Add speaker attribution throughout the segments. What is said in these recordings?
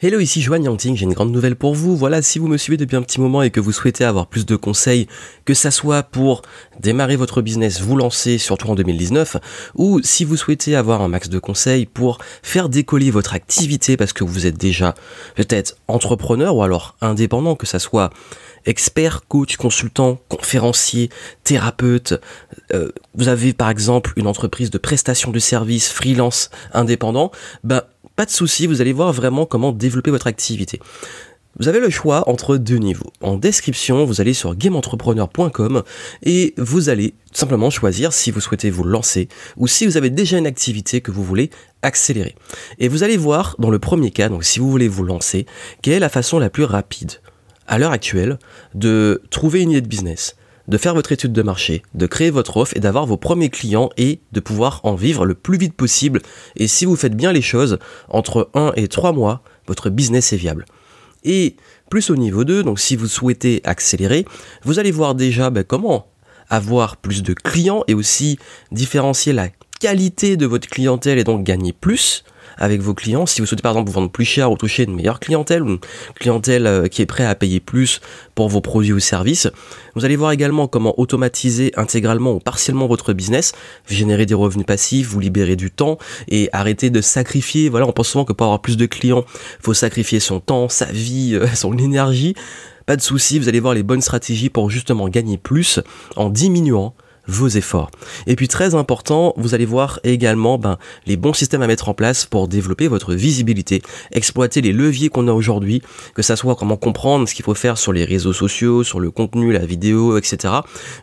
Speaker 1: Hello, ici Joanne Yangting, j'ai une grande nouvelle pour vous. Voilà, si vous me suivez depuis un petit moment et que vous souhaitez avoir plus de conseils, que ça soit pour démarrer votre business, vous lancer, surtout en 2019, ou si vous souhaitez avoir un max de conseils pour faire décoller votre activité parce que vous êtes déjà peut-être entrepreneur ou alors indépendant, que ça soit expert, coach, consultant, conférencier, thérapeute, euh, vous avez par exemple une entreprise de prestation de services, freelance, indépendant, ben pas de souci, vous allez voir vraiment comment développer votre activité. Vous avez le choix entre deux niveaux. En description, vous allez sur gameentrepreneur.com et vous allez simplement choisir si vous souhaitez vous lancer ou si vous avez déjà une activité que vous voulez accélérer. Et vous allez voir dans le premier cas, donc si vous voulez vous lancer, quelle est la façon la plus rapide à l'heure actuelle de trouver une idée de business, de faire votre étude de marché, de créer votre offre et d'avoir vos premiers clients et de pouvoir en vivre le plus vite possible. Et si vous faites bien les choses, entre 1 et 3 mois, votre business est viable. Et plus au niveau 2, donc si vous souhaitez accélérer, vous allez voir déjà ben, comment avoir plus de clients et aussi différencier la qualité de votre clientèle et donc gagner plus avec vos clients. Si vous souhaitez par exemple vous vendre plus cher ou toucher une meilleure clientèle ou une clientèle euh, qui est prête à payer plus pour vos produits ou services, vous allez voir également comment automatiser intégralement ou partiellement votre business, générer des revenus passifs, vous libérer du temps et arrêter de sacrifier. Voilà, on pense souvent que pour avoir plus de clients, faut sacrifier son temps, sa vie, euh, son énergie. Pas de souci, vous allez voir les bonnes stratégies pour justement gagner plus en diminuant vos efforts. Et puis très important, vous allez voir également ben, les bons systèmes à mettre en place pour développer votre visibilité, exploiter les leviers qu'on a aujourd'hui, que ça soit comment comprendre ce qu'il faut faire sur les réseaux sociaux, sur le contenu, la vidéo, etc.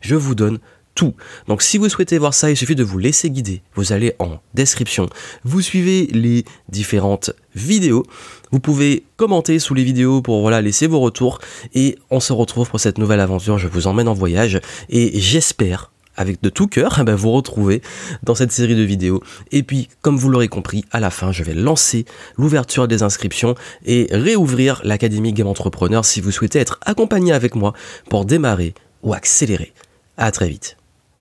Speaker 1: Je vous donne tout. Donc si vous souhaitez voir ça, il suffit de vous laisser guider. Vous allez en description, vous suivez les différentes vidéos. Vous pouvez commenter sous les vidéos pour voilà laisser vos retours et on se retrouve pour cette nouvelle aventure. Je vous emmène en voyage et j'espère avec de tout cœur, ben vous retrouvez dans cette série de vidéos. Et puis, comme vous l'aurez compris, à la fin, je vais lancer l'ouverture des inscriptions et réouvrir l'Académie Game Entrepreneur si vous souhaitez être accompagné avec moi pour démarrer ou accélérer. À très vite.